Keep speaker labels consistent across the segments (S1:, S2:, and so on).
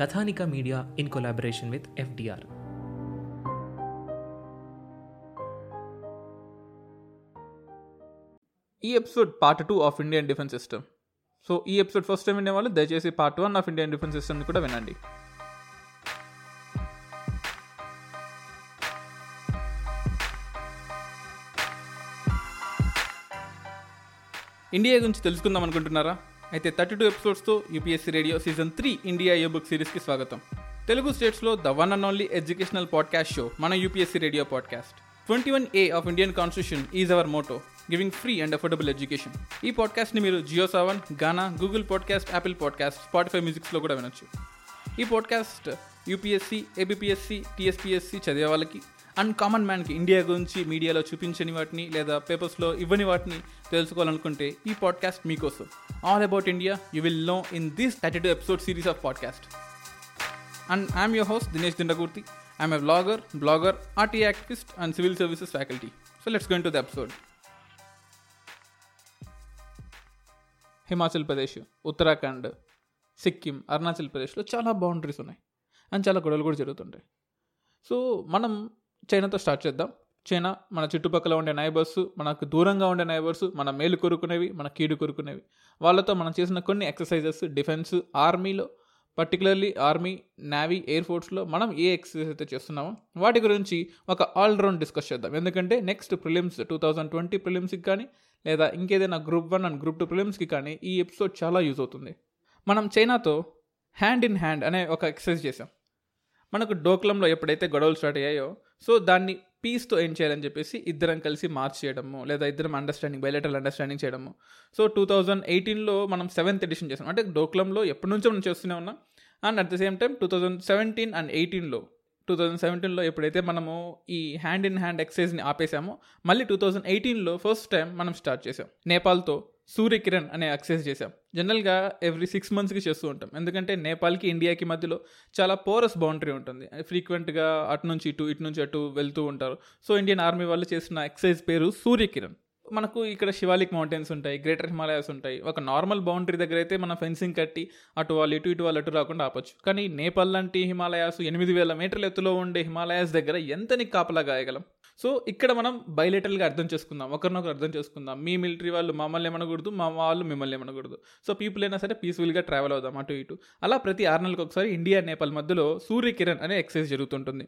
S1: Kathanika media in collaboration with FDR.
S2: ఈ episode part two of Indian defence system. So ఈ episode first time వినే వాళ్ళు దయచేసి part one of Indian defence సిస్టమ్ని కూడా వినండి. ఇండియా గురించి తెలుసుకుందాం అనుకుంటున్నారా? అయితే thirty two ఎపిసోడ్స్తో UPSC radio season three India A book సిరీస్కి స్వాగతం. తెలుగు స్టేట్స్లో the one and only educational podcast show మన UPSC radio podcast. Twenty one A of Indian constitution is our motto giving free and affordable education. ఈ పాడ్కాస్ట్ని మీరు Jio Saavn Gaana Google podcast Apple podcast Spotify మ్యూజిక్స్లో కూడా వినొచ్చు. ఈ podcast UPSC ABPSC TSPSC చదివే వాళ్ళకి and common మ్యాన్కి India గురించి మీడియాలో చూపించని వాటిని లేదా పేపర్స్లో ఇవ్వని వాటిని తెలుసుకోవాలనుకుంటే ఈ పాడ్కాస్ట్ మీకోసం. All about India you will know in this thirty two episode series of podcast and I'm your host Dinesh Dindakurthi I'm a blogger blogger RTI activist and civil services faculty so let's going to the episode Himachal Pradesh Uttarakhand Sikkim Arunachal ప్రదేశ్లో చాలా boundaries ఉన్నాయి. And చాలా గొడవలు కూడా జరుగుతుంటాయి. So మనం చైనాతో start చేద్దాం. చైనా మన చుట్టుపక్కల ఉండే నైబర్స్ మనకు దూరంగా ఉండే నైబర్స్ మన మేలు కొరుకునేవి మన కీడు కొరుకునేవి. వాళ్ళతో మనం చేసిన కొన్ని ఎక్సర్సైజెస్ డిఫెన్స్ ఆర్మీలో పర్టికులర్లీ ఆర్మీ నేవీ ఎయిర్ ఫోర్స్లో మనం ఏ ఎక్సర్సైజ్ అయితే చేస్తున్నామో వాటి గురించి ఒక ఆల్రౌండ్ డిస్కస్ చేద్దాం. ఎందుకంటే next prelims two thousand twenty ప్రిలిమ్స్కి కానీ లేదా ఇంకేదైనా group one and group two ప్రిలిమ్స్కి కానీ ఈ ఎపిసోడ్ చాలా యూజ్ అవుతుంది. మనం చైనాతో హ్యాండ్ ఇన్ హ్యాండ్ అనే ఒక ఎక్సర్సైజ్ చేసాం మనకు డోక్లంలో ఎప్పుడైతే గొడవలు స్టార్ట్ అయ్యాయో సో దాన్ని పీస్తో ఏం చేయాలని చెప్పేసి ఇద్దరం కలిసి మార్చ్ చేయడము లేదా ఇద్దరం అండర్స్టాండింగ్ బయలెటల్ అండర్స్టాండింగ్ చేయడము. సో టూ థౌజండ్ ఎయిటీన్లో మనం సెవెంత్ ఎడిషన్ చేసాం. అంటే డోక్లంలో ఎప్పటి నుంచో మనం చేస్తూనే ఉన్నాం. And at the same time two thousand seventeen and ఎయిటీన్లో టూ థౌజండ్ సెవెంటీన్లో ఎప్పుడైతే మనము ఈ హ్యాండ్ ఇన్ హ్యాండ్ ఎక్సైజ్ని ఆపేసామో మళ్ళీ టూ థౌజండ్ ఎయిటీన్లో ఫస్ట్ టైం మనం స్టార్ట్ చేసాం. నేపాల్తో సూర్యకిరణ్ అనే యాక్సెస్ చేశాం. జనరల్గా ఎవ్రీ సిక్స్ మంత్స్కి చేస్తూ ఉంటాం. ఎందుకంటే నేపాల్కి ఇండియాకి మధ్యలో చాలా పోరస్ బౌండరీ ఉంటుంది. ఫ్రీక్వెంట్గా అటు నుంచి ఇటు ఇటు నుంచి అటు వెళ్తూ ఉంటారు. సో ఇండియన్ ఆర్మీ వాళ్ళు చేసిన ఎక్సైజ్ పేరు సూర్యకిరణ్. మనకు ఇక్కడ శివాలిక్ మౌంటైన్స్ ఉంటాయి గ్రేటర్ హిమాలయాస్ ఉంటాయి. ఒక నార్మల్ బౌండరీ దగ్గర అయితే మనం ఫెన్సింగ్ కట్టి అటు వాళ్ళు ఇటు ఇటు వాళ్ళు అటు రాకుండా ఆపొచ్చు. కానీ నేపాల్ లాంటి హిమాలయాస్ ఎనిమిది వేల మీటర్ల ఎత్తులో ఉండే హిమాలయాస్ దగ్గర ఎంతని కాపలా గాయగలం? సో ఇక్కడ మనం బయలెటర్గా అర్థం చేసుకుందాం ఒకరినొకరు అర్థం చేసుకుందాం. మీ మిలిటరీ వాళ్ళు మమ్మల్ని ఏమనకూడదు మా వాళ్ళు మిమ్మల్ని ఏమనకూడదు. సో పీపుల్ అయినా సరే పీస్ఫుల్గా ట్రావెల్ అవుదాం అటు ఇటు. అలా ప్రతి ఆరు నెలలకు ఒకసారి ఇండియా నేపాల్ మధ్యలో సూర్యకిరణ్ అనే ఎక్సైజ్ జరుగుతుంటుంది.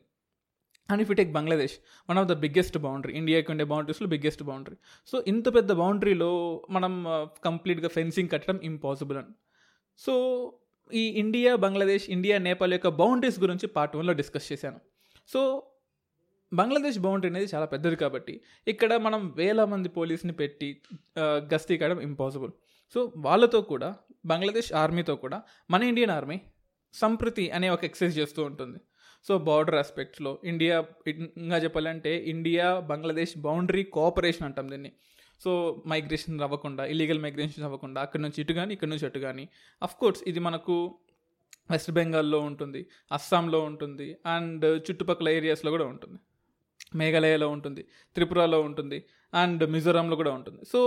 S2: And if take Bangladesh one of the biggest boundary ఇండియాకి ఉండే బౌండరీస్లో బిగ్గెస్ట్ బౌండరీ సో ఇంత పెద్ద బౌండరీలో మనం uh, కంప్లీట్గా ఫెన్సింగ్ కట్టడం ఇంపాసిబుల్ అని. సో ఈ ఇండియా బంగ్లాదేశ్ ఇండియా నేపాల్ యొక్క బౌండరీస్ గురించి పార్ట్ వన్లో డిస్కస్ చేశాను. సో బంగ్లాదేశ్ బౌండరీ అనేది చాలా పెద్దది కాబట్టి ఇక్కడ మనం వేల మంది పోలీస్ని పెట్టి గస్తీ కాయడం ఇంపాసిబుల్ సో వాళ్ళతో కూడా బంగ్లాదేశ్ ఆర్మీతో కూడా మన ఇండియన్ ఆర్మీ సంప్రతి అనే ఒక ఎక్సైజ్ చేస్తూ ఉంటుంది. సో బార్డర్ ఆస్పెక్ట్స్లో ఇండియా ఇంకా చెప్పాలంటే ఇండియా బంగ్లాదేశ్ బౌండరీ కోఆపరేషన్ అంటాం దీన్ని. సో మైగ్రేషన్ అవ్వకుండా ఇల్లీగల్ మైగ్రేషన్ అవ్వకుండా అక్కడ నుంచి ఇటు కానీ ఇక్కడ నుంచి అటు కానీ కోర్స్ ఇది మనకు వెస్ట్ బెంగాల్లో ఉంటుంది అస్సాంలో ఉంటుంది అండ్ చుట్టుపక్కల ఏరియాస్లో కూడా ఉంటుంది. మేఘాలయలో ఉంటుంది త్రిపురలో ఉంటుంది. అండ్ మిజోరాంలో కూడా ఉంటుంది. సో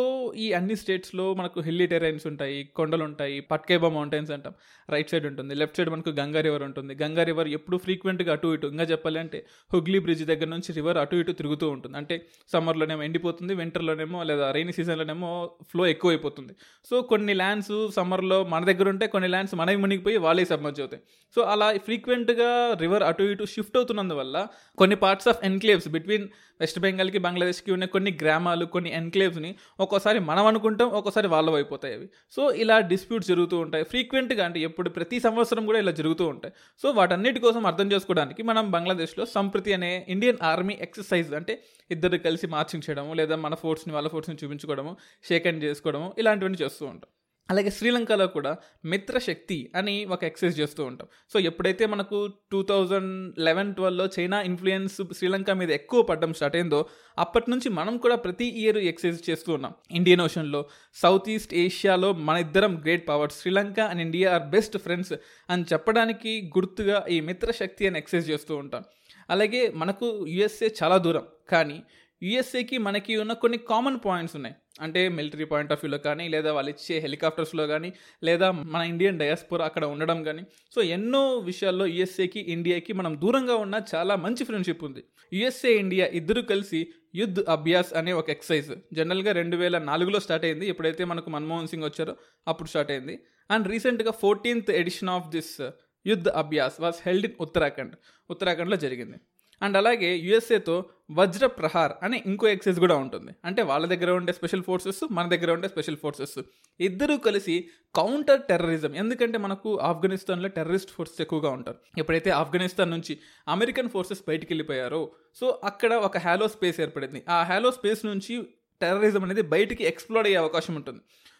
S2: ఈ అన్ని స్టేట్స్లో మనకు హిల్లీ టెరైన్స్ ఉంటాయి కొండలు ఉంటాయి పట్కేబా మౌంటైన్స్ అంటాం. రైట్ సైడ్ ఉంటుంది లెఫ్ట్ సైడ్ మనకు గంగా రివర్ ఉంటుంది. గంగా రివర్ ఎప్పుడు ఫ్రీక్వెంట్గా అటు ఇటు ఇంకా చెప్పాలి అంటే హుగ్లీ బ్రిడ్జ్ దగ్గర నుంచి రివర్ అటు ఇటు తిరుగుతూ ఉంటుంది. అంటే సమ్మర్లోనేమో ఎండిపోతుంది వింటర్లోనేమో లేదా రైనీ సీజన్లోనేమో ఫ్లో ఎక్కువైపోతుంది. సో కొన్ని ల్యాండ్స్ సమ్మర్లో మన దగ్గర ఉంటే కొన్ని ల్యాండ్స్ మనవి మునిగిపోయి వాళ్ళే సబ్మర్జ్ అవుతాయి. సో అలా ఫ్రీక్వెంట్గా రివర్ అటు ఇటు షిఫ్ట్ అవుతున్నందువల్ల కొన్ని parts of enclaves between west బెంగాల్కి బంగ్లాదేశ్కి ఉన్న కొన్ని గ్రామాలు కొన్ని ఎన్క్లేవ్స్ని ఒక్కోసారి మనం అనుకుంటాం ఒక్కోసారి వాళ్ళు అయిపోతాయి అవి. సో ఇలా డిస్ప్యూట్స్ జరుగుతూ ఉంటాయి. ఫ్రీక్వెంట్గా అంటే ఎప్పుడు ప్రతి సంవత్సరం కూడా ఇలా జరుగుతూ ఉంటాయి. సో వాటన్నిటి కోసం అర్థం చేసుకోవడానికి మనం బంగ్లాదేశ్లో సంప్రతి అనే ఇండియన్ ఆర్మీ ఎక్సర్సైజ్ అంటే ఇద్దరు కలిసి మార్చింగ్ చేయడము లేదా మన ఫోర్స్ని వాళ్ళ ఫోర్స్ని చూపించుకోవడము షేక్ హ్యాండ్ చేసుకోవడము ఇలాంటివన్నీ చేస్తూ ఉంటాం. అలాగే శ్రీలంకలో కూడా మిత్రశక్తి అని ఒక ఎక్సైజ్ చేస్తూ ఉంటాం. సో ఎప్పుడైతే మనకు టూ థౌజండ్ లెవెన్ ట్వెల్వ్లో చైనా ఇన్ఫ్లుయెన్స్ శ్రీలంక మీద ఎక్కువ పడడం స్టార్ట్ అయిందో అప్పటి నుంచి మనం కూడా ప్రతి ఇయర్ ఎక్సైజ్ చేస్తూ ఉన్నాం. ఇండియన్ ఓషన్లో సౌత్ ఈస్ట్ ఏషియాలో మన ఇద్దరం great powers Sri Lanka and India are best friends అని చెప్పడానికి గుర్తుగా ఈ మిత్రశక్తి అని ఎక్సైజ్ చేస్తూ ఉంటాం. అలాగే మనకు యుఎస్ఏ చాలా దూరం. కానీ యుఎస్ఏకి మనకి ఉన్న కొన్ని కామన్ పాయింట్స్ ఉన్నాయి. అంటే మిలిటరీ పాయింట్ ఆఫ్ వ్యూలో కానీ లేదా వాళ్ళు ఇచ్చే హెలికాప్టర్స్లో కానీ లేదా మన ఇండియన్ డయాస్పోరా అక్కడ ఉండడం కానీ. సో ఎన్నో విషయాల్లో యుఎస్ఏకి ఇండియాకి మనం దూరంగా ఉన్న చాలా మంచి ఫ్రెండ్షిప్ ఉంది. యుఎస్ఏ ఇండియా ఇద్దరు కలిసి యుద్ధ్ అభ్యాస్ అనే ఒక ఎక్సైజ్ జనరల్గా రెండు వేల నాలుగులో స్టార్ట్ అయింది. ఎప్పుడైతే మనకు మన్మోహన్ సింగ్ వచ్చారో అప్పుడు స్టార్ట్ అయింది. అండ్ రీసెంట్గా fourteenth edition of this Yudh Abhyas was held in Uttarakhand. ఉత్తరాఖండ్లో జరిగింది. అండ్ అలాగే యుఎస్ఏతో వజ్ర ప్రహార్ అనే ఇంకో ఎక్సైజ్ కూడా ఉంటుంది. అంటే వాళ్ళ దగ్గర ఉండే స్పెషల్ ఫోర్సెస్ మన దగ్గర ఉండే స్పెషల్ ఫోర్సెస్. ఇద్దరూ కలిసి కౌంటర్ టెర్రరిజం ఎందుకంటే మనకు ఆఫ్ఘనిస్తాన్లో టెర్రరిస్ట్ ఫోర్సెస్ ఎక్కువగా ఉంటారు. ఎప్పుడైతే ఆఫ్ఘనిస్తాన్ నుంచి అమెరికన్ ఫోర్సెస్ బయటికి వెళ్ళిపోయారో సో అక్కడ ఒక హ్యాలో స్పేస్ ఏర్పడింది. ఆ హ్యాలో స్పేస్ నుంచి టెర్రరిజం అనేది బయటికి ఎక్స్ప్లోర్ అయ్యే అవకాశం ఉంటుంది.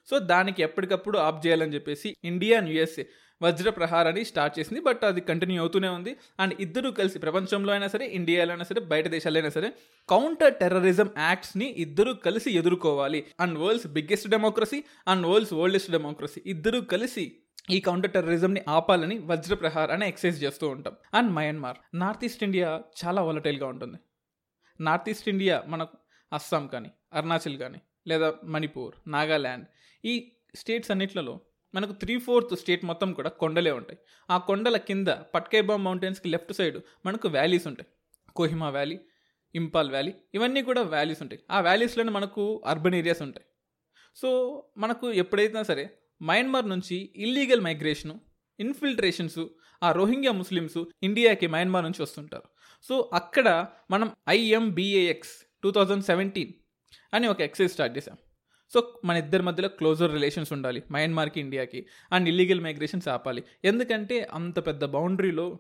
S2: సో దానికి ఎప్పటికప్పుడు ఆప్ చేయాలని చెప్పేసి ఇండియా అండ్ యుఎస్ఏ వజ్ర ప్రహారాన్ని స్టార్ట్ చేసింది బట్ అది కంటిన్యూ అవుతూనే ఉంది. అండ్ ఇద్దరు కలిసి ప్రపంచంలో అయినా సరే ఇండియాలో అయినా సరే బయట దేశాల్లో అయినా సరే కౌంటర్ టెర్రరిజం యాక్ట్స్ని ఇద్దరు కలిసి ఎదుర్కోవాలి. And world's biggest democracy and world's oldest democracy ఇద్దరు కలిసి ఈ కౌంటర్ టెర్రరిజంని ఆపాలని వజ్ర ప్రహార్ అనే ఎక్సైజ్ చేస్తూ ఉంటాం. And Myanmar north east India చాలా వాలటైల్గా ఉంటుంది. నార్త్ ఈస్ట్ ఇండియా మనకు అస్సాం కానీ అరుణాచల్ కానీ లేదా మణిపూర్ నాగాల్యాండ్ ఈ స్టేట్స్ అన్నిట్లలో మనకు త్రీ ఫోర్త్ స్టేట్ మొత్తం కూడా కొండలే ఉంటాయి. ఆ కొండల కింద పట్కేబా మౌంటైన్స్కి లెఫ్ట్ సైడ్ మనకు వ్యాలీస్ ఉంటాయి. కోహిమా వ్యాలీ ఇంపాల్ వ్యాలీ ఇవన్నీ కూడా వ్యాలీస్ ఉంటాయి. ఆ వ్యాలీస్లోనే మనకు అర్బన్ ఏరియాస్ ఉంటాయి. సో మనకు ఎప్పుడైతే సరే మయన్మార్ నుంచి ఇల్లీగల్ మైగ్రేషను ఇన్ఫిల్ట్రేషన్స్ ఆ రోహింగ్యా ముస్లిమ్స్ ఇండియాకి మయన్మార్ నుంచి వస్తుంటారు. సో అక్కడ మనం ఐఎంబిఏఎక్స్ టూ థౌజండ్ సెవెంటీన్ అని ఒక ఎక్సైజ్ స్టార్ట్ చేసాం సో మన ఇద్దరి మధ్యలో క్లోజర్ రిలేషన్స్ ఉండాలి మయన్మార్కి ఇండియాకి అండ్ ఇల్లీగల్ మైగ్రేషన్స్ ఆపాలి. ఎందుకంటే అంత పెద్ద బౌండరీలో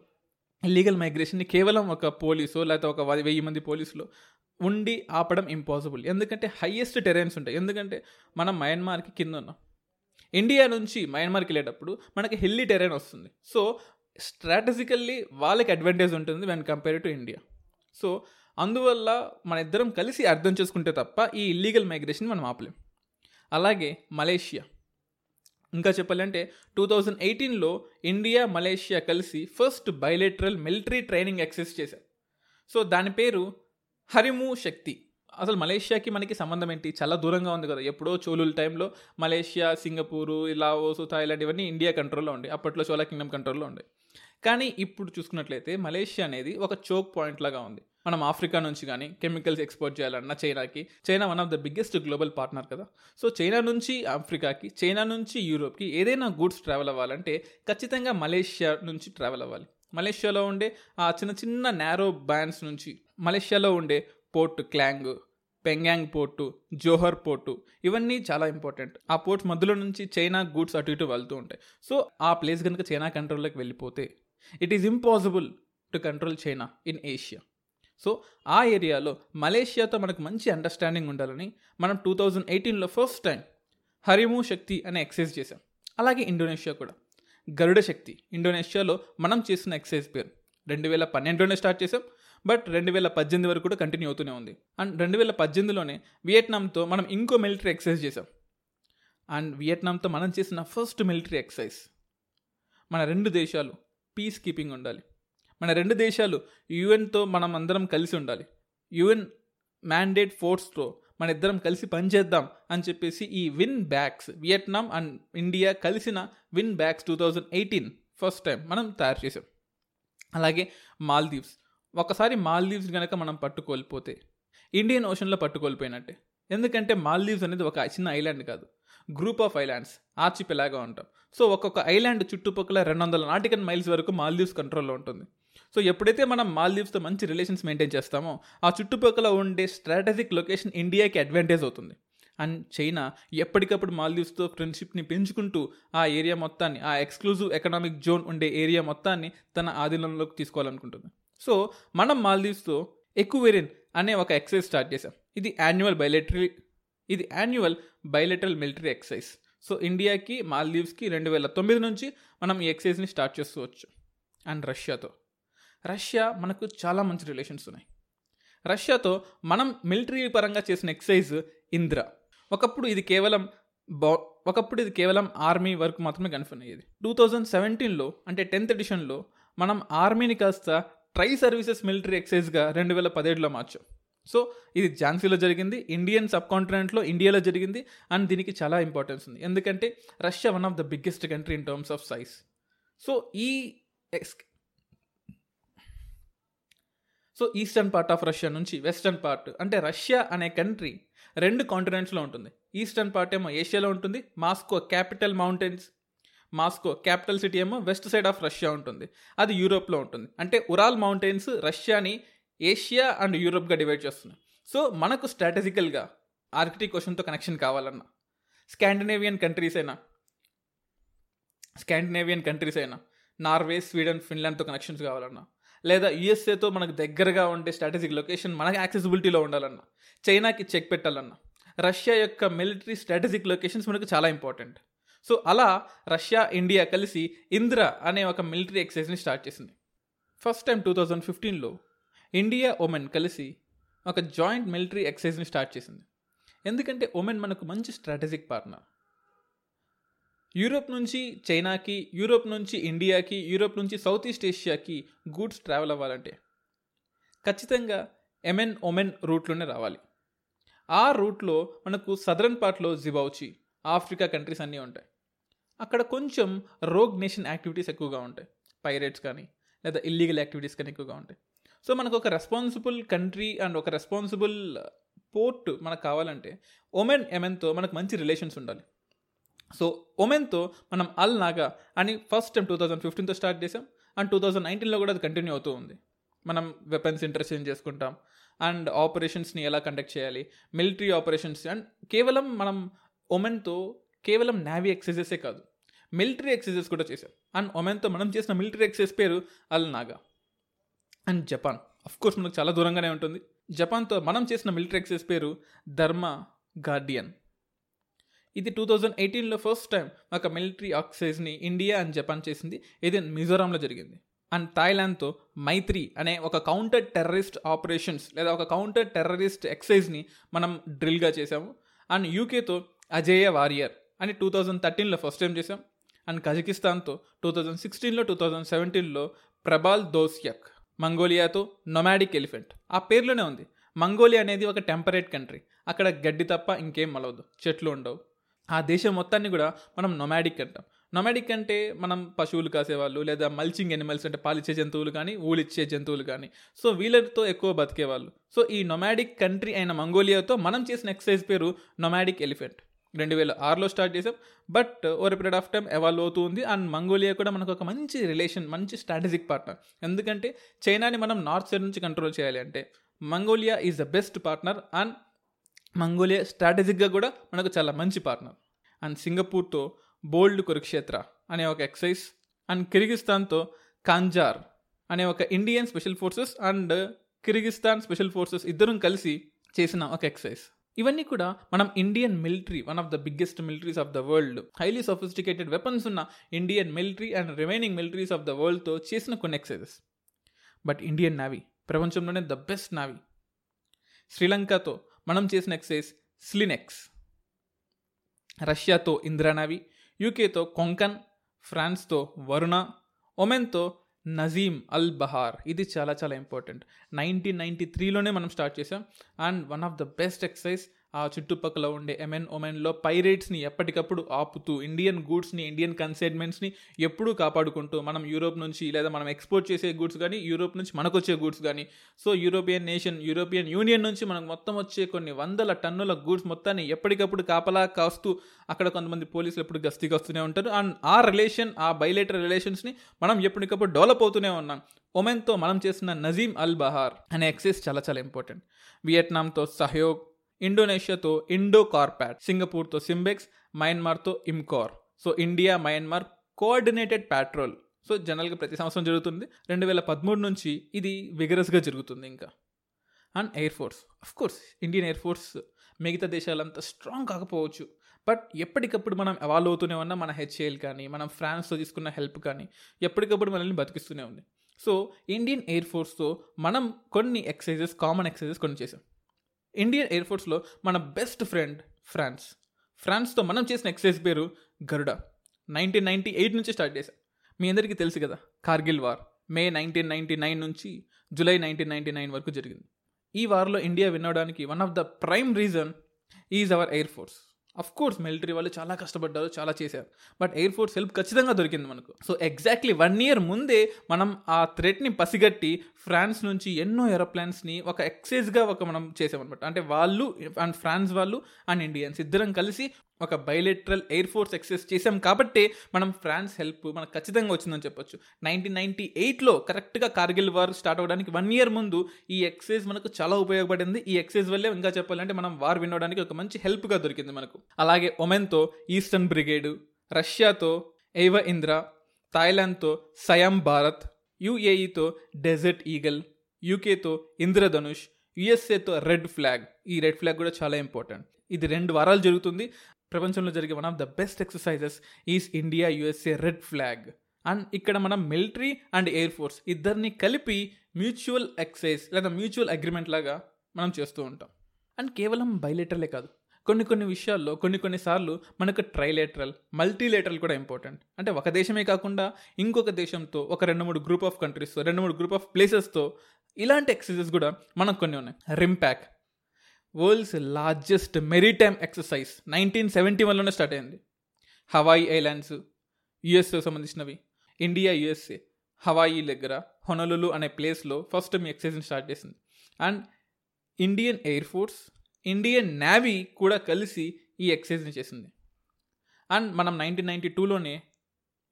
S2: ఇల్లీగల్ మైగ్రేషన్ని కేవలం ఒక పోలీసు లేకపోతే ఒక వెయ్యి మంది పోలీసులు ఉండి ఆపడం ఇంపాసిబుల్ ఎందుకంటే హయ్యెస్ట్ టెరెన్స్ ఉంటాయి. ఎందుకంటే మనం మయన్మార్కి కింద ఉన్నాం. ఇండియా నుంచి మయన్మార్కి వెళ్ళేటప్పుడు మనకి హిల్లీ టెరెన్ వస్తుంది. సో స్ట్రాటజికల్లీ వాళ్ళకి అడ్వాంటేజ్ ఉంటుంది when compare to India so అందువల్ల మన ఇద్దరం కలిసి అర్థం చేసుకుంటే తప్ప ఈ ఇల్లీగల్ మైగ్రేషన్ మనం ఆపలేం. అలాగే మలేషియా. ఇంకా చెప్పాలంటే టూ థౌజండ్ ఎయిటీన్లో ఇండియా మలేషియా కలిసి first bilateral military training exercise చేశారు. సో దాని పేరు హరిము శక్తి. అసలు మలేషియాకి మనకి సంబంధం ఏంటి? చాలా దూరంగా ఉంది కదా. ఎప్పుడో చోళుల టైంలో మలేషియా సింగపూరు లావోస్ థాయిలాండ్ ఇవన్నీ ఇండియా కంట్రోల్లో ఉండే. అప్పట్లో చోళా కింగ్డమ్ కంట్రోల్లో ఉండే. కానీ ఇప్పుడు చూసుకున్నట్లయితే మలేషియా అనేది ఒక చోక్ పాయింట్ లాగా ఉంది. మనం ఆఫ్రికా నుంచి కానీ కెమికల్స్ ఎక్స్పోర్ట్ చేయాలన్నా చైనాకి. China one of the biggest global partner కదా. సో చైనా నుంచి ఆఫ్రికాకి చైనా నుంచి యూరోప్కి ఏదైనా గూడ్స్ ట్రావెల్ అవ్వాలంటే ఖచ్చితంగా మలేషియా నుంచి ట్రావెల్ అవ్వాలి. మలేషియాలో ఉండే ఆ చిన్న చిన్న నేరో బ్యాండ్స్ నుంచి మలేషియాలో ఉండే port Klang Penang port Johor port ఇవన్నీ చాలా ఇంపార్టెంట్ ఆ పోర్ట్స్ మధ్యలో నుంచి చైనా గూడ్స్ అటు ఇటు వెళ్తూ ఉంటాయి. సో ఆ ప్లేస్ కనుక చైనా కంట్రోల్లోకి వెళ్ళిపోతే it is impossible to control China in Asia so ఆ ఏరియాలో మలేషియాతో మనకు మంచి అండర్స్టాండింగ్ ఉండాలని మనం టూ థౌజండ్ ఎయిటీన్లో ఫస్ట్ టైం హరిము శక్తి అనే ఎక్సైజ్ చేసాం అలాగే ఇండోనేషియా కూడా. గరుడ శక్తి ఇండోనేషియాలో మనం చేసిన ఎక్సైజ్ పేరు. రెండు వేల పన్నెండులోనే స్టార్ట్ చేసాం బట్ రెండు వేల పద్దెనిమిది వరకు కూడా కంటిన్యూ అవుతూనే ఉంది. అండ్ రెండు వేల పద్దెనిమిదిలోనే వియట్నాంతో మనం ఇంకో మిలిటరీ ఎక్సైజ్ చేసాం అండ్ వియట్నాంతో మనం చేసిన ఫస్ట్ మిలిటరీ ఎక్సైజ్ మన రెండు దేశాలు పీస్ కీపింగ్ ఉండాలి. మన రెండు దేశాలు యుఎన్తో మనం అందరం కలిసి ఉండాలి. యుఎన్ మ్యాండేట్ ఫోర్స్తో మన ఇద్దరం కలిసి పనిచేద్దాం అని చెప్పేసి ఈ VINBAX Vietnam and India కలిసిన VINBAX two thousand eighteen first time మనం తయారు చేసాం అలాగే మాల్దీవ్స్ ఒకసారి మాల్దీవ్స్ కనుక మనం పట్టుకోల్పోతే ఇండియన్ ఓషన్లో పట్టుకోల్పోయినట్టే. ఎందుకంటే మాల్దీవ్స్ అనేది ఒక చిన్న ఐలాండ్ కాదు గ్రూప్ ఆఫ్ ఐలాండ్స్ ఆర్చిపెలాగా ఉంటాం సో ఒక్కొక్క ఐలాండ్ చుట్టుపక్కల రెండు వందల నాటికన్ మైల్స్ వరకు మాల్దీవ్స్ కంట్రోల్లో ఉంటుంది. సో ఎప్పుడైతే మనం మాల్దీవ్స్తో మంచి రిలేషన్స్ మెయింటైన్ చేస్తామో ఆ చుట్టుపక్కల ఉండే స్ట్రాటజిక్ లొకేషన్ ఇండియాకి అడ్వాంటేజ్ అవుతుంది. అండ్ చైనా ఎప్పటికప్పుడు మాల్దీవ్స్తో ఫ్రెండ్షిప్ని పెంచుకుంటూ ఆ ఏరియా మొత్తాన్ని ఆ ఎక్స్క్లూజివ్ ఎకనామిక్ జోన్ ఉండే ఏరియా మొత్తాన్ని తన ఆధీనంలోకి తీసుకోవాలనుకుంటుంది. సో మనం మాల్దీవ్స్తో ఎక్కువేరియన్ అనే ఒక ఎక్సైజ్ స్టార్ట్ చేసాం ఇది యాన్యువల్ బయలెటరీ ఇది annual bilateral military exercise. So ఇండియాకి మాల్దీవ్స్కి రెండు వేల తొమ్మిది నుంచి మనం ఈ ఎక్సైజ్ని స్టార్ట్ చేసుకోవచ్చు అండ్ రష్యాతో. రష్యా మనకు చాలా మంచి రిలేషన్స్ ఉన్నాయి. రష్యాతో మనం మిలిటరీ పరంగా చేసిన ఎక్సైజ్ ఇంద్ర. ఒకప్పుడు ఇది కేవలం బా ఒకప్పుడు ఇది కేవలం ఆర్మీ వరకు మాత్రమే కన్ఫర్మ్ అయ్యేది. టూ థౌజండ్ సెవెంటీన్లో అంటే టెన్త్ ఎడిషన్లో మనం ఆర్మీని కాస్త ట్రై సర్వీసెస్ మిలిటరీ ఎక్సైజ్గా రెండు వేల పదిహేడులో మార్చాం. సో ఇది ఝాన్సీలో జరిగింది ఇండియన్ సబ్ కాంటినెంట్లో ఇండియాలో జరిగింది అండ్ దీనికి చాలా ఇంపార్టెన్స్ ఉంది. ఎందుకంటే Russia one of the biggest country in terms of size. So ఈ so eastern part of Russia నుంచి వెస్టర్న్ పార్ట్ అంటే రష్యా అనే కంట్రీ రెండు కాంటినెంట్స్లో ఉంటుంది. ఈస్టర్న్ పార్ట్ ఏమో ఏషియాలో ఉంటుంది Moscow capital mountains Moscow capital city ఏమో వెస్ట్ సైడ్ ఆఫ్ రష్యా ఉంటుంది. అది యూరోప్లో ఉంటుంది. అంటే ఉరాల్ మౌంటైన్స్ రష్యాని ఏషియా అండ్ యూరోప్గా డివైడ్ చేస్తున్నాయి. సో మనకు స్ట్రాటజికల్గా ఆర్కిటిక్ ఓషన్తో కనెక్షన్ కావాలన్నా స్కాండినేవియన్ కంట్రీస్ అయినా స్కాండినేవియన్ కంట్రీస్ అయినా నార్వే స్వీడన్ ఫిన్లాండ్తో కనెక్షన్స్ కావాలన్నా లేదా యుఎస్ఏతో మనకు దగ్గరగా ఉండే స్ట్రాటజిక్ లొకేషన్ మనకు యాక్సెసిబిలిటీలో ఉండాలన్నా చైనాకి చెక్ పెట్టాలన్నా రష్యా యొక్క మిలిటరీ స్ట్రాటజిక్ లొకేషన్స్ మనకు చాలా ఇంపార్టెంట్ సో అలా రష్యా ఇండియా కలిసి ఇంద్ర అనే ఒక మిలిటరీ ఎక్సైజ్ని స్టార్ట్ చేసింది. ఫస్ట్ టైం టూ థౌజండ్ ఫిఫ్టీన్లో ఇండియా ఒమెన్ కలిసి ఒక జాయింట్ మిలిటరీ ఎక్సైజ్ని స్టార్ట్ చేసింది. ఎందుకంటే ఒమెన్ మనకు మంచి స్ట్రాటజిక్ పార్ట్నర్ యూరోప్ నుంచి చైనాకి యూరోప్ నుంచి ఇండియాకి యూరోప్ నుంచి సౌత్ ఈస్ట్ ఏషియాకి గూడ్స్ ట్రావెల్ అవ్వాలంటే ఖచ్చితంగా ఎమెన్ ఒమెన్ రూట్లోనే రావాలి. ఆ రూట్లో మనకు సదరన్ పార్ట్లో జిబౌచి ఆఫ్రికా కంట్రీస్ అన్నీ ఉంటాయి. అక్కడ కొంచెం రోగ్ నేషన్ యాక్టివిటీస్ ఎక్కువగా ఉంటాయి. పైరేట్స్ కానీ లేదా ఇల్లీగల్ యాక్టివిటీస్ కానీ ఎక్కువగా ఉంటాయి. సో మనకు ఒక రెస్పాన్సిబుల్ కంట్రీ అండ్ ఒక రెస్పాన్సిబుల్ పోర్ట్ మనకు కావాలంటే ఒమెన్ ఎమెన్తో మనకు మంచి రిలేషన్స్ ఉండాలి. సో ఒమెన్తో మనం అల్ నాగా అని ఫస్ట్ టైం టూ థౌజండ్ ఫిఫ్టీన్తో స్టార్ట్ చేసాం అండ్ టూ థౌజండ్ నైన్టీన్లో కూడా అది కంటిన్యూ అవుతూ ఉంది. మనం వెపన్స్ ఇంటర్చేంజ్ చేసుకుంటాం. అండ్ ఆపరేషన్స్ని ఎలా కండక్ట్ చేయాలి? మిలిటరీ ఆపరేషన్స్ అండ్ కేవలం మనం ఒమెన్తో కేవలం నావీ ఎక్సైజెసే కాదు. మిలిటరీ ఎక్సైజెస్ కూడా చేశాం. అండ్ ఒమెన్తో మనం చేసిన మిలిటరీ ఎక్సైజ్ పేరు Al Najah. And Japan. Of course మనకు చాలా దూరంగానే ఉంటుంది. జపాన్తో మనం చేసిన మిలిటరీ ఎక్సైజ్ పేరు ధర్మ గార్డియన్. ఇది టూ థౌజండ్ ఎయిటీన్లో ఫస్ట్ టైం ఒక మిలిటరీ ఆక్సైజ్ని ఇండియా అండ్ జపాన్ చేసింది. ఇది మిజోరాంలో జరిగింది. అండ్ థాయిలాండ్తో మైత్రి అనే ఒక కౌంటర్ టెర్రరిస్ట్ ఆపరేషన్స్ లేదా ఒక కౌంటర్ టెర్రరిస్ట్ ఎక్సైజ్ని మనం డ్రిల్గా చేసాము అండ్ యూకేతో అజేయ వారియర్ అని టూ థౌజండ్ థర్టీన్లో ఫస్ట్ టైం చేసాం అండ్ కజకిస్తాన్తో టూ థౌజండ్ సిక్స్టీన్లో టూ థౌజండ్ సెవెంటీన్లో ప్రభాల్ దోస్యక్ మంగోలియాతో నొమాడిక్ ఎలిఫెంట్ ఆ పేర్లోనే ఉంది. మంగోలియా అనేది ఒక టెంపరేట్ కంట్రీ అక్కడ గడ్డి తప్ప ఇంకేం మలవదు. చెట్లు ఉండవు. ఆ దేశం మొత్తాన్ని కూడా మనం నొమాడిక్ అంటాం. నొమాడిక్ అంటే మనం పశువులు కాసేవాళ్ళు లేదా మల్చింగ్ ఎనిమల్స్ అంటే పాలిచ్చే జంతువులు కానీ ఊలిచ్చే జంతువులు కానీ. సో వీళ్ళతో ఎక్కువ బతికేవాళ్ళు. సో ఈ నొమాడిక్ కంట్రీ అయిన మంగోలియాతో మనం చేసిన ఎక్సర్సైజ్ పేరు నొమాడిక్ ఎలిఫెంట్ రెండు వేల ఆరులో స్టార్ట్ చేసాం but over period of time evolve అవుతూ ఉంది. అండ్ మంగోలియా కూడా మనకు ఒక మంచి రిలేషన్ మంచి స్ట్రాటజిక్ పార్ట్నర్ ఎందుకంటే చైనాని మనం నార్త్ సైడ్ నుంచి కంట్రోల్ చేయాలి అంటే Mongolia is the best partner and Mongolia స్ట్రాటజిక్గా కూడా మనకు చాలా మంచి పార్ట్నర్ అండ్ సింగపూర్తో బోల్డ్ కురుక్షేత్ర అనే ఒక ఎక్సైజ్ అండ్ కిర్గిస్తాన్తో కాంజార్ అనే ఒక Indian special forces and Kyrgyzstan special forces ఇద్దరం కలిసి చేసిన ఒక ఎక్సైజ్ ఇవన్నీ కూడా మనం Indian military one of the biggest militaries of the world highly sophisticated weapons ఉన్న Indian military and remaining militaries of the వరల్డ్తో చేసిన కొన్ని ఎక్సైజెస్ బట్ ఇండియన్ నావీ ప్రపంచంలోనే ద బెస్ట్ నావీ శ్రీలంకతో మనం చేసిన ఎక్సైజ్ స్లినెక్స్ రష్యాతో ఇంద్రానవి యూకేతో కొంకన్ ఫ్రాన్స్తో వరుణ ఒమెన్తో నజీమ్ అల్ బహార్. ఇది చాలా చాలా ఇంపార్టెంట్ నైన్టీన్ నైంటీ త్రీలోనే మనం స్టార్ట్ చేసాం and one of the best exercise ఆ చుట్టుపక్కల ఉండే ఎమెన్ ఒమెన్లో పైరేట్స్ని ఎప్పటికప్పుడు ఆపుతూ ఇండియన్ గూడ్స్ని ఇండియన్ కన్సైన్మెంట్స్ని ఎప్పుడూ కాపాడుకుంటూ మనం యూరోప్ నుంచి లేదా మనం ఎక్స్పోర్ట్ చేసే గూడ్స్ కానీ యూరోప్ నుంచి మనకు వచ్చే గూడ్స్ కానీ so European nation European Union నుంచి మనకు మొత్తం వచ్చే కొన్ని వందల టన్నుల గూడ్స్ మొత్తాన్ని ఎప్పటికప్పుడు కాపలా కాస్తూ అక్కడ కొంతమంది పోలీసులు ఎప్పుడు గస్తీకి వస్తూనే ఉంటారు. అండ్ ఆ రిలేషన్ ఆ బైలేటర్ రిలేషన్స్ని మనం ఎప్పటికప్పుడు డెవలప్ అవుతూనే ఉన్నాం. ఒమెన్తో మనం చేసిన నజీమ్ అల్ బహార్ అనే ఎక్సైజ్ చాలా చాలా ఇంపార్టెంట్ వియట్నాంతో సహయోగ్ ఇండోనేషియాతో ఇండో కార్పాట్ సింగపూర్తో SIMBEX మయన్మార్తో IMCOR so India Myanmar coordinated patrol. So జనరల్గా ప్రతి సంవత్సరం జరుగుతుంది. రెండు వేల పదమూడు నుంచి ఇది విగరస్గా జరుగుతుంది ఇంకా. And air force. Of course Indian air force మిగతా దేశాలంతా స్ట్రాంగ్ కాకపోవచ్చు. బట్ ఎప్పటికప్పుడు మనం ఎవాల్వ్ అవుతూనే ఉన్నా మన హెచ్ఏఎల్ కానీ మనం ఫ్రాన్స్తో తీసుకున్న హెల్ప్ కానీ ఎప్పటికప్పుడు మనల్ని బతికిస్తూనే ఉంది. సో ఇండియన్ ఎయిర్ ఫోర్స్తో మనం కొన్ని ఎక్సైజెస్ కామన్ ఎక్సైజెస్ కొన్ని చేసాం. ఇండియన్ ఎయిర్ ఫోర్స్లో మన బెస్ట్ ఫ్రెండ్ ఫ్రాన్స్. ఫ్రాన్స్తో మనం చేసిన ఎక్సైజ్ పేరు గరుడ. నైన్టీన్ నైంటీ ఎయిట్ నుంచి స్టార్ట్ చేశాం. మీ అందరికీ తెలుసు కదా Kargil war. May nineteen ninety nine నుంచి జూలై నైన్టీన్ నైంటీ నైన్ వరకు జరిగింది. ఈ వార్లో ఇండియా వినడానికి one of the prime reason is our air force. Of course military వాళ్ళు చాలా కష్టపడ్డారు చాలా చేశారు. బట్ ఎయిర్ ఫోర్స్ హెల్ప్ ఖచ్చితంగా దొరికింది మనకు. సో ఎగ్జాక్ట్లీ వన్ ఇయర్ ముందే మనం ఆ థ్రెట్ని పసిగట్టి ఫ్రాన్స్ నుంచి ఎన్నో ఏరోప్లాన్స్ని ఒక ఎక్సైజ్గా ఒక మనం చేసామన్నమాట. అంటే వాళ్ళు అండ్ ఫ్రాన్స్ వాళ్ళు అండ్ ఇండియన్స్ ఇద్దరం కలిసి ఒక బయలెట్రల్ ఎయిర్ ఫోర్స్ ఎక్సైజ్ చేసాం కాబట్టి మనం ఫ్రాన్స్ హెల్ప్ మనకు ఖచ్చితంగా వచ్చిందని చెప్పొచ్చు. నైన్టీన్ నైన్టీ ఎయిట్లో కరెక్ట్గా కార్గిల్ వార్ స్టార్ట్ అవ్వడానికి వన్ ఇయర్ ముందు ఈ ఎక్సైజ్ మనకు చాలా ఉపయోగపడింది. ఈ ఎక్సైజ్ వల్లే ఇంకా చెప్పాలంటే మనం వార్ వినడానికి ఒక మంచి హెల్ప్గా దొరికింది మనకు. అలాగే ఒమెన్తో ఈస్టర్న్ బ్రిగేడ్ రష్యాతో ఎయివ ఇంద్ర థాయిలాండ్తో సయాం భారత్ యుఏఈతో డెజర్ట్ ఈగల్ యూకేతో ఇంద్రధనుష్ యుఎస్ఏతో రెడ్ ఫ్లాగ్. ఈ రెడ్ ఫ్లాగ్ కూడా చాలా ఇంపార్టెంట్ ఇది రెండు వారాలు జరుగుతుంది. ప్రపంచంలో జరిగే one of the best exercises is India USA Red Flag. And ఇక్కడ మనం మిలిటరీ అండ్ ఎయిర్ ఫోర్స్ ఇద్దరిని కలిపి మ్యూచువల్ ఎక్సైజ్ లేదా మ్యూచువల్ అగ్రిమెంట్ లాగా మనం చేస్తూ ఉంటాం. అండ్ కేవలం బైలేటరలే కాదు కొన్ని కొన్ని విషయాల్లో కొన్ని కొన్నిసార్లు మనకు ట్రైలేటరల్ మల్టీలేటరల్ కూడా ఇంపార్టెంట్. అంటే ఒక దేశమే కాకుండా ఇంకొక దేశంతో ఒక రెండు మూడు గ్రూప్ ఆఫ్ కంట్రీస్తో రెండు మూడు గ్రూప్ ఆఫ్ ప్లేసెస్తో ఇలాంటి ఎక్సర్సైజెస్ కూడా మనకు కొన్ని ఉన్నాయి. RIMPAC world's largest maritime exercise nineteen seventy వన్లోనే start అయింది. హవాయి ఐలాండ్స్ యుఎస్ఏ సంబంధించినవి. ఇండియా యుఎస్ఏ హవాయి దగ్గర హొనలులు అనే ప్లేస్లో ఫస్ట్ మీ ఎక్సర్సైజ్ని స్టార్ట్ చేసింది. And Indian air force Indian navy కూడా కలిసి ఈ ఎక్సర్సైజ్ని చేసింది. అండ్ మనం nineteen ninety టూలోనే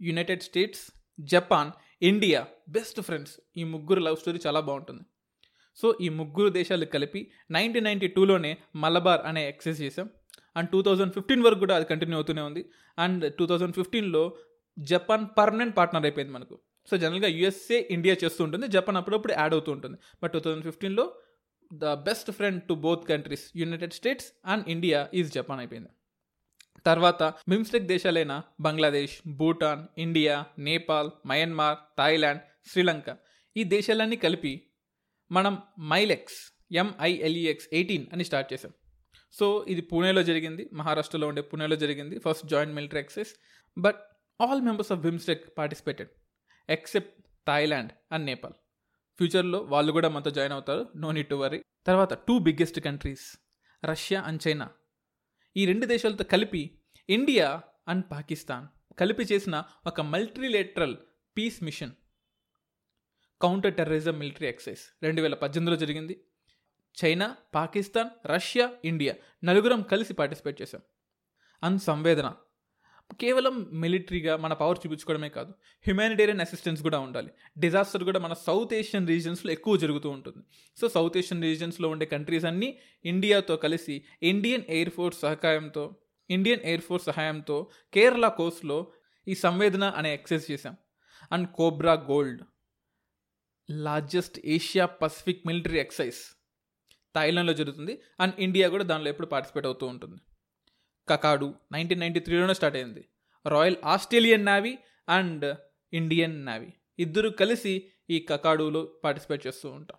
S2: United States Japan India best friends ఈ ముగ్గురు లవ్ స్టోరీ చాలా బాగుంటుంది. సో ఈ ముగ్గురు దేశాలు కలిపి నైన్టీన్ నైంటీ టూలోనే మలబార్ అనే ఎక్సైజ్ చేసాం అండ్ టూ థౌజండ్ ఫిఫ్టీన్ వరకు కూడా అది కంటిన్యూ అవుతూనే ఉంది. అండ్ టూ థౌజండ్ ఫిఫ్టీన్లో జపాన్ పర్మనెంట్ పార్ట్నర్ అయిపోయింది మనకు. సో జనరల్గా యుఎస్ఏ ఇండియా చేస్తూ ఉంటుంది. జపాన్ అప్పుడప్పుడు యాడ్ అవుతూ ఉంటుంది. బట్ టూ థౌజండ్ ఫిఫ్టీన్లో the best friend to both countries United States and India is Japan అయిపోయింది. తర్వాత BIMSTEC దేశాలైన Bangladesh Bhutan India Nepal Myanmar Thailand Sri Lanka ఈ దేశాలన్నీ కలిపి మనం మైలెక్స్ ఎంఐఎల్ఈఎక్స్ ఎయిటీన్ అని స్టార్ట్ చేసాం సో ఇది పూణేలో జరిగింది మహారాష్ట్రలో ఉండే పూణేలో జరిగింది first joint military exercise but all members of BIMSTEC participated except Thailand and Nepal ఫ్యూచర్లో వాళ్ళు కూడా మనతో జాయిన్ అవుతారు నో నీట్ టు వరీ తర్వాత two biggest countries Russia and China ఈ రెండు దేశాలతో కలిపి ఇండియా అండ్ పాకిస్తాన్ కలిపి చేసిన ఒక multilateral peace mission counter terrorism military exercise రెండు వేల పద్దెనిమిదిలో జరిగింది. చైనా పాకిస్తాన్ రష్యా ఇండియా నలుగురం కలిసి పార్టిసిపేట్ చేశాం. అండ్ సంవేదన కేవలం మిలిటరీగా మన పవర్ చూపించుకోవడమే కాదు హ్యుమానిటేరియన్ అసిస్టెన్స్ కూడా ఉండాలి. డిజాస్టర్ కూడా మన సౌత్ ఏషియన్ రీజన్స్లో ఎక్కువ జరుగుతూ ఉంటుంది. సో సౌత్ ఏషియన్ రీజన్స్లో ఉండే కంట్రీస్ అన్నీ ఇండియాతో కలిసి ఇండియన్ ఎయిర్ ఫోర్స్ సహకారంతో ఇండియన్ ఎయిర్ ఫోర్స్ సహాయంతో కేరళ కోస్ట్లో ఈ సంవేదన అనే ఎక్సైజ్ చేశాం. And Cobra Gold largest Asia Pacific military exercise థాయిలాండ్లో జరుగుతుంది అండ్ ఇండియా కూడా దానిలో ఎప్పుడు పార్టిసిపేట్ అవుతూ ఉంటుంది. కకాడు నైన్టీన్ నైంటీ త్రీలోనే స్టార్ట్ అయింది. Royal Australian navy and Indian navy. ఇద్దరు కలిసి ఈ కకాడులో పార్టిసిపేట్ చేస్తూ ఉంటాం.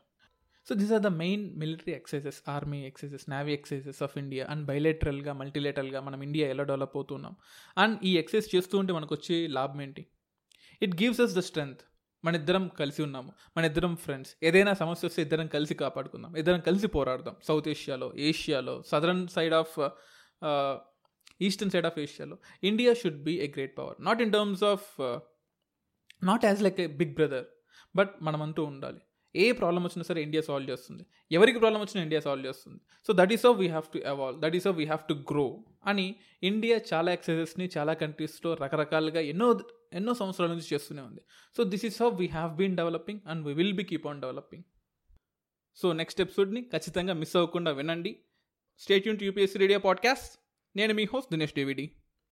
S2: So these are the main military exercises army exercises navy exercises of India and బైలేటరల్గా మల్టీలేటరల్గా మనం ఇండియా ఎలా డెవలప్ అవుతున్నాం. అండ్ ఈ ఎక్సైజ్ చేస్తూ ఉంటే మనకు వచ్చే లాభం ఏంటి? It gives us the strength మన ఇద్దరం కలిసి ఉన్నాము. మన ఇద్దరం ఫ్రెండ్స్ ఏదైనా సమస్య వస్తే ఇద్దరం కలిసి కాపాడుకుందాం. ఇద్దరం కలిసి పోరాడదాం. సౌత్ ఏషియాలో ఏషియాలో southern side of eastern side of ఏషియాలో India should be a great power not in terms of not as like a big brother but మనమంటూ ఉండాలి. ఏ ప్రాబ్లం వచ్చినా సరే ఇండియా సాల్వ్ చేస్తుంది. ఎవరికి ప్రాబ్లం వచ్చినా ఇండియా సాల్వ్ చేస్తుంది. So that is of we have to evolve that is of we have to grow అని India చాలా ఎక్సర్సైజెస్ని చాలా కంట్రీస్లో రకరకాలుగా ఎన్నో ఎన్నో సంవత్సరాల నుంచి చేస్తూనే ఉంది. So this is how we have been developing and we will be keep on developing so next ఎపిసోడ్ని ఖచ్చితంగా మిస్ అవ్వకుండా వినండి. స్టేట్యూన్ యూపీఎస్సీ రేడియో పాడ్కాస్ట్ నేను మీ హోస్ట్ దినేష్ డేవిడీ